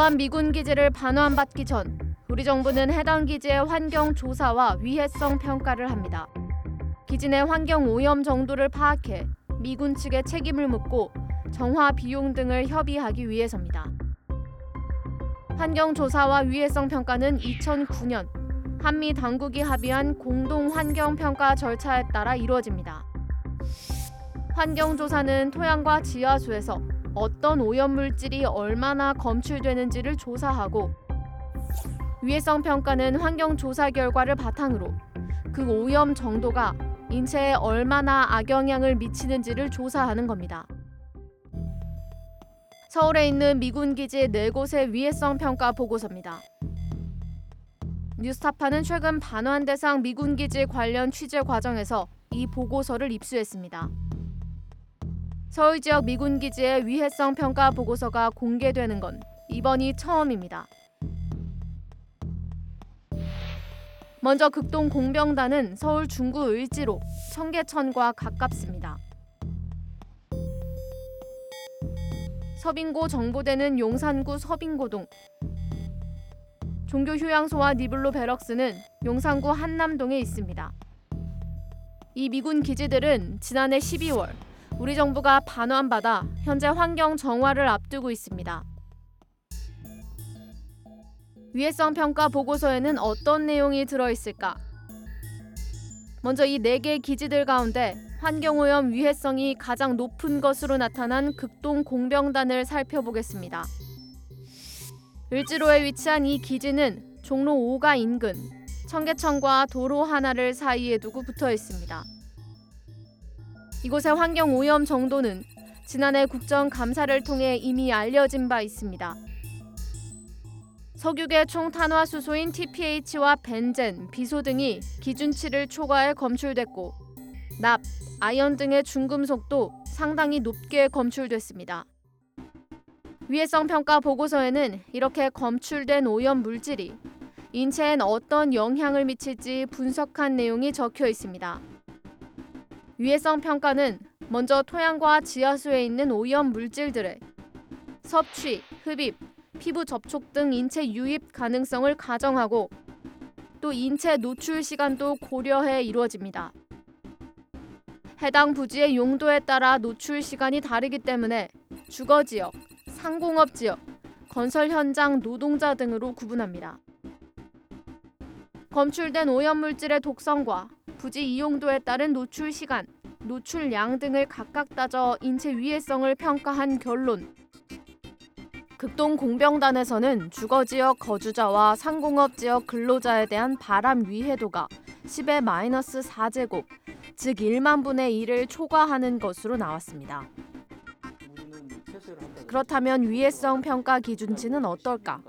주한 미군 기지를 반환받기 전 우리 정부는 해당 기지의 환경 조사와 위해성 평가를 합니다. 기지 내 환경 오염 정도를 파악해 미군 측에 책임을 묻고 정화 비용 등을 협의하기 위해서입니다. 환경 조사와 위해성 평가는 2009년 한미 당국이 합의한 공동 환경 평가 절차에 따라 이루어집니다. 환경 조사는 토양과 지하수에서 어떤 오염 물질이 얼마나 검출되는지를 조사하고 위해성 평가는 환경 조사 결과를 바탕으로 그 오염 정도가 인체에 얼마나 악영향을 미치는지를 조사하는 겁니다. 서울에 있는 미군 기지 네 곳의 위해성 평가 보고서입니다. 뉴스타파는 최근 반환 대상 미군 기지 관련 취재 과정에서 이 보고서를 입수했습니다. 서울 지역 미군 기지의 위해성 평가 보고서가 공개되는 건 이번이 처음입니다. 먼저 극동 공병단은 서울 중구 을지로 청계천과 가깝습니다. 서빙고 정보대는 용산구 서빙고동, 종교 휴양소와 니블로 베럭스는 용산구 한남동에 있습니다. 이 미군 기지들은 지난해 12월 우리 정부가 반환받아 현재 환경 정화를 앞두고 있습니다. 위해성 평가 보고서에는 어떤 내용이 들어 있을까? 먼저 이 네 개 기지들 가운데 환경오염 위해성이 가장 높은 것으로 나타난 극동 공병단을 살펴보겠습니다. 을지로에 위치한 이 기지는 종로 5가 인근 청계천과 도로 하나를 사이에 두고 붙어 있습니다. 이곳의 환경 오염 정도는 지난해 국정감사를 통해 이미 알려진 바 있습니다. 석유계 총 탄화수소인 TPH와 벤젠, 비소 등이 기준치를 초과해 검출됐고 납, 아연 등의 중금속도 상당히 높게 검출됐습니다. 위해성 평가 보고서에는 이렇게 검출된 오염 물질이 인체엔 어떤 영향을 미칠지 분석한 내용이 적혀 있습니다. 위해성 평가는 먼저 토양과 지하수에 있는 오염 물질들의 섭취, 흡입, 피부 접촉 등 인체 유입 가능성을 가정하고 또 인체 노출 시간도 고려해 이루어집니다. 해당 부지의 용도에 따라 노출 시간이 다르기 때문에 주거 지역, 상공업 지역, 건설 현장 노동자 등으로 구분합니다. 검출된 오염 물질의 독성과 부지 이용도에 따른 노출 시간, 노출량 등을 각각 따져 인체 위해성을 평가한 결론. 극동 공병단에서는 주거 지역 거주자와 상공업 지역 근로자에 대한 바람 위해도가 10의 마이너스 4제곱, 즉 1만 분의 1을 초과하는 것으로 나왔습니다. 그렇다면 위해성 평가 기준치는 어떨까?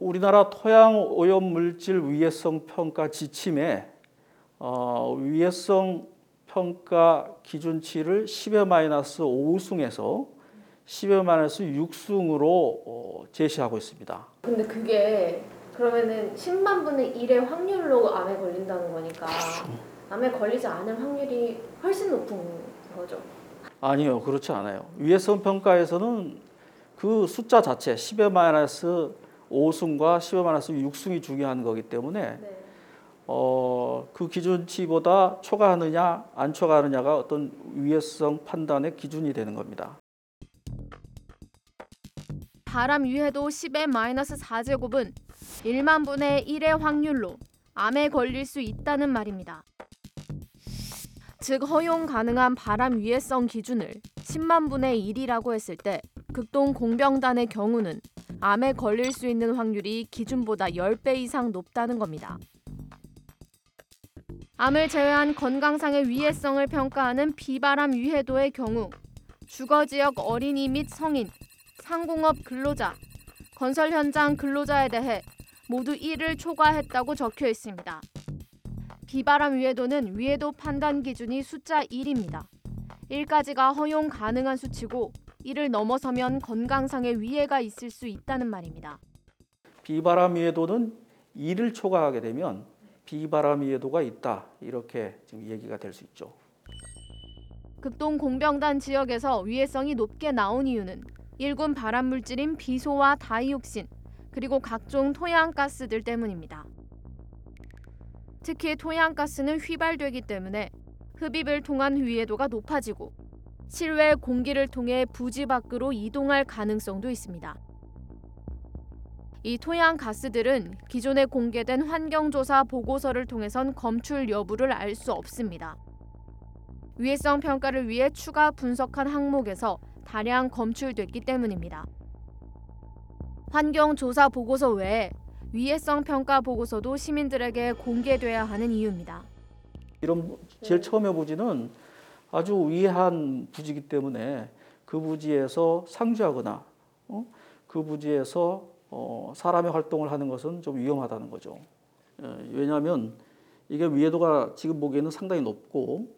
우리나라 토양 오염 물질 위해성 평가 지침에 어, 위해성 평가 기준치를 10의 마이너스 5승에서 10의 마이너스 6승으로 어, 제시하고 있습니다. 근데 그게 그러면은 10만 분의 1의 확률로 암에 걸린다는 거니까 암에 걸리지 않을 확률이 훨씬 높은 거죠. 아니요, 그렇지 않아요. 위해성 평가에서는 그 숫자 자체 10의 마이너스 5승과 10의 마이너스 6승이 중요한 거기 때문에 네. 어, 그 기준치보다 초과하느냐 안 초과하느냐가 어떤 위해성 판단의 기준이 되는 겁니다. 바람 위해도 10의 마이너스 4제곱은 1만 분의 1의 확률로 암에 걸릴 수 있다는 말입니다. 즉 허용 가능한 바람 위해성 기준을 10만 분의 1이라고 했을 때 극동 공병단의 경우는 암에 걸릴 수 있는 확률이 기준보다 10배 이상 높다는 겁니다. 암을 제외한 건강상의 위해성을 평가하는 비바람 위해도의 경우 주거 지역 어린이 및 성인, 상공업 근로자, 건설 현장 근로자에 대해 모두 1을 초과했다고 적혀 있습니다. 비바람 위해도는 위해도 판단 기준이 숫자 1입니다. 1까지가 허용 가능한 수치고 이를 넘어서면 건강상의 위해가 있을 수 있다는 말입니다. 비바람 위해도는 2를 초과하게 되면 비바람 위해도가 있다 이렇게 지금 얘기가 될 수 있죠. 극동 공병단 지역에서 위해성이 높게 나온 이유는 일군 발암 물질인 비소와 다이옥신 그리고 각종 토양가스들 때문입니다. 특히 토양가스는 휘발되기 때문에 흡입을 통한 위해도가 높아지고 실외 공기를 통해 부지 밖으로 이동할 가능성도 있습니다. 이 토양 가스들은 기존에 공개된 환경조사 보고서를 통해선 검출 여부를 알 수 없습니다. 위해성 평가를 위해 추가 분석한 항목에서 다량 검출됐기 때문입니다. 환경조사 보고서 외에 위해성 평가 보고서도 시민들에게 공개돼야 하는 이유입니다. 이런 제일 처음에 부지는 아주 위한 부지이기 때문에 그 부지에서 상주하거나 어? 그 부지에서 어, 사람의 활동을 하는 것은 좀 위험하다는 거죠. 예, 왜냐하면 이게 위해도가 지금 보기에는 상당히 높고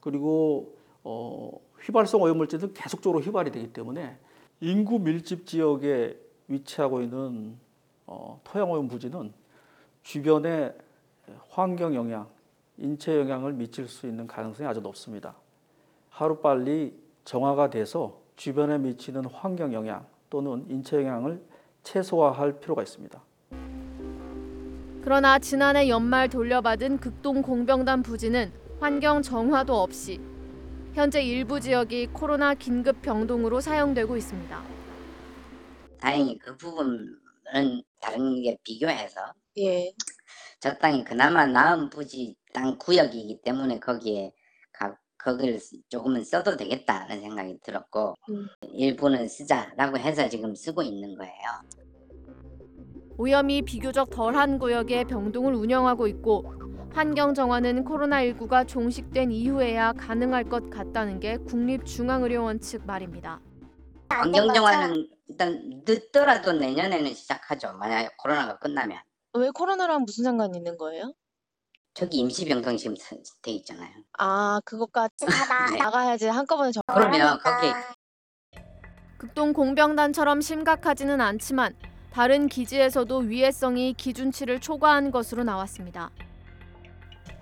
그리고 어, 휘발성 오염물질은 계속적으로 휘발이 되기 때문에 인구 밀집 지역에 위치하고 있는 어, 토양오염 부지는 주변에 환경 영향, 인체 영향을 미칠 수 있는 가능성이 아주 높습니다. 하루빨리 정화가 돼서 주변에 미치는 환경 영향 또는 인체 영향을 최소화할 필요가 있습니다. 그러나 지난해 연말 돌려받은 극동 공병단 부지는 환경 정화도 없이 현재 일부 지역이 코로나 긴급 병동으로 사용되고 있습니다. 다행히 그 부분은 다른 게 비교해서 예. 저 땅이 그나마 나은 부지 땅 구역이기 때문에 거기에 가, 거기를 쓰- 조금은 써도 되겠다는 생각이 들었고 음. 일부는 쓰자라고 해서 지금 쓰고 있는 거예요. 오염이 비교적 덜한 구역에 병동을 운영하고 있고 환경 정화는 코로나19가 종식된 이후에야 가능할 것 같다는 게 국립중앙의료원 측 말입니다. 환경 정화는 일단 늦더라도 내년에는 시작하죠. 만약 코로나가 끝나면 왜 코로나랑 무슨 상관이 있는 거예요? 저기 임시병동 지금 서- 돼 있잖아요. 아, 그것까지 네. 나가야지 한꺼번에 정. 그러면 거기 극동 공병단처럼 심각하지는 않지만 다른 기지에서도 위해성이 기준치를 초과한 것으로 나왔습니다.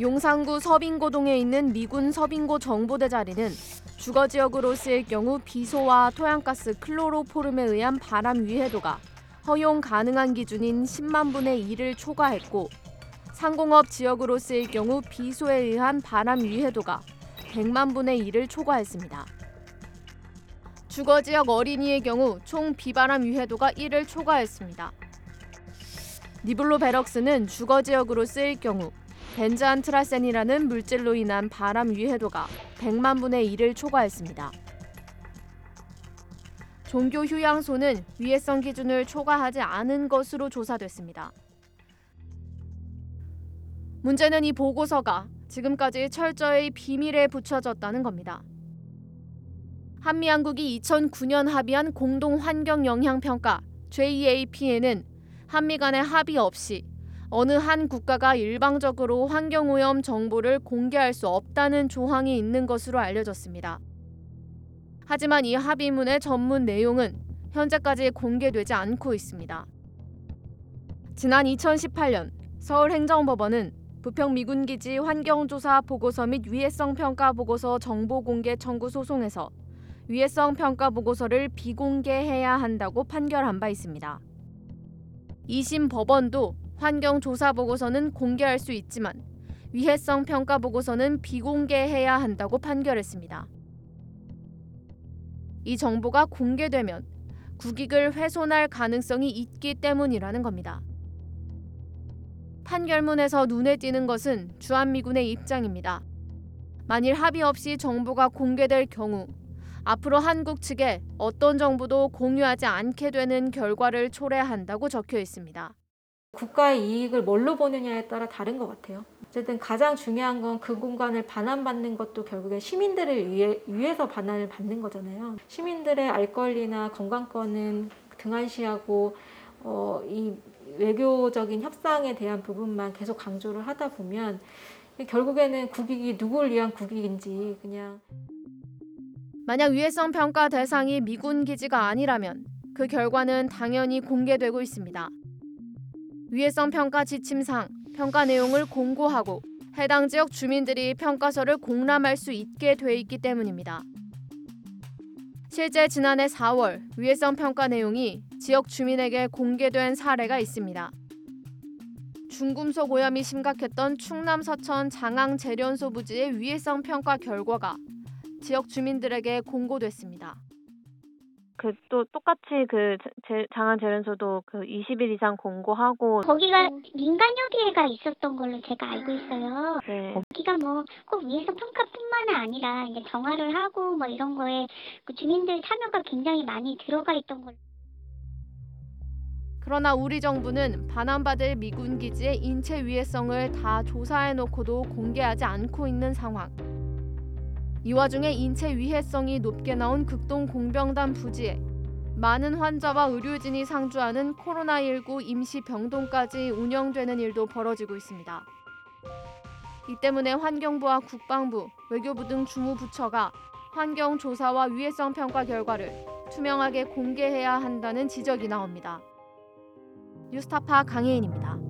용산구 서빙고동에 있는 미군 서빙고 정보대 자리는 주거 지역으로 쓰일 경우 비소와 토양가스 클로로포름에 의한 바람 위해도가 허용 가능한 기준인 10만 분의 1을 초과했고 상공업 지역으로 쓰일 경우 비소에 의한 바람 위해도가 100만 분의 1을 초과했습니다. 주거 지역 어린이의 경우 총 비바람 유해도가 1을 초과했습니다. 니블로 베럭스는 주거 지역으로 쓰일 경우 벤자안트라센이라는 물질로 인한 바람 유해도가 100만 분의 1을 초과했습니다. 종교 휴양소는 위해성 기준을 초과하지 않은 것으로 조사됐습니다. 문제는 이 보고서가 지금까지 철저히 비밀에 붙여졌다는 겁니다. 한미양국이 2009년 합의한 공동 환경 영향 평가 JAP에는 한미 간의 합의 없이 어느 한 국가가 일방적으로 환경 오염 정보를 공개할 수 없다는 조항이 있는 것으로 알려졌습니다. 하지만 이 합의문의 전문 내용은 현재까지 공개되지 않고 있습니다. 지난 2018년 서울행정법원은 부평 미군기지 환경조사 보고서 및 위해성 평가 보고서 정보 공개 청구 소송에서 위해성 평가 보고서를 비공개해야 한다고 판결한 바 있습니다. 2심 법원도 환경 조사 보고서는 공개할 수 있지만 위해성 평가 보고서는 비공개해야 한다고 판결했습니다. 이 정보가 공개되면 국익을 훼손할 가능성이 있기 때문이라는 겁니다. 판결문에서 눈에 띄는 것은 주한미군의 입장입니다. 만일 합의 없이 정보가 공개될 경우 앞으로 한국 측에 어떤 정보도 공유하지 않게 되는 결과를 초래한다고 적혀 있습니다. 국가의 이익을 뭘로 보느냐에 따라 다른 것 같아요. 어쨌든 가장 중요한 건 그 공간을 반환받는 것도 결국에 시민들을 위해, 위해서 반환을 받는 거잖아요. 시민들의 알 권리나 건강권은 등한시하고 어, 이 외교적인 협상에 대한 부분만 계속 강조를 하다 보면 결국에는 국익이 누구를 위한 국익인지 그냥 만약 위해성 평가 대상이 미군 기지가 아니라면 그 결과는 당연히 공개되고 있습니다. 위해성 평가 지침상 평가 내용을 공고하고 해당 지역 주민들이 평가서를 공람할 수 있게 돼 있기 때문입니다. 실제 지난해 4월 위해성 평가 내용이 지역 주민에게 공개된 사례가 있습니다. 중금속 오염이 심각했던 충남 서천 장항 재련소 부지의 위해성 평가 결과가 지역 주민들에게 공고됐습니다. 그 또 똑같이 그 제- 장안 재련소도 그 20일 이상 공고하고 거기가 민간요기회가 있었던 걸로 제가 알고 있어요. 네. 거기가 뭐 꼭 위에서 평가뿐만 아니라 이제 정화를 하고 뭐 이런 거에 그 주민들 참여가 굉장히 많이 들어가 있던 걸로. 그러나 우리 정부는 반환받을 미군 기지의 인체 위해성을 다 조사해 놓고도 공개하지 않고 있는 상황. 이 와중에 인체 위해성이 높게 나온 극동 공병단 부지에 많은 환자와 의료진이 상주하는 코로나19 임시 병동까지 운영되는 일도 벌어지고 있습니다. 이 때문에 환경부와 국방부, 외교부 등 주무부처가 환경 조사와 위해성 평가 결과를 투명하게 공개해야 한다는 지적이 나옵니다. 뉴스타파 강혜인입니다.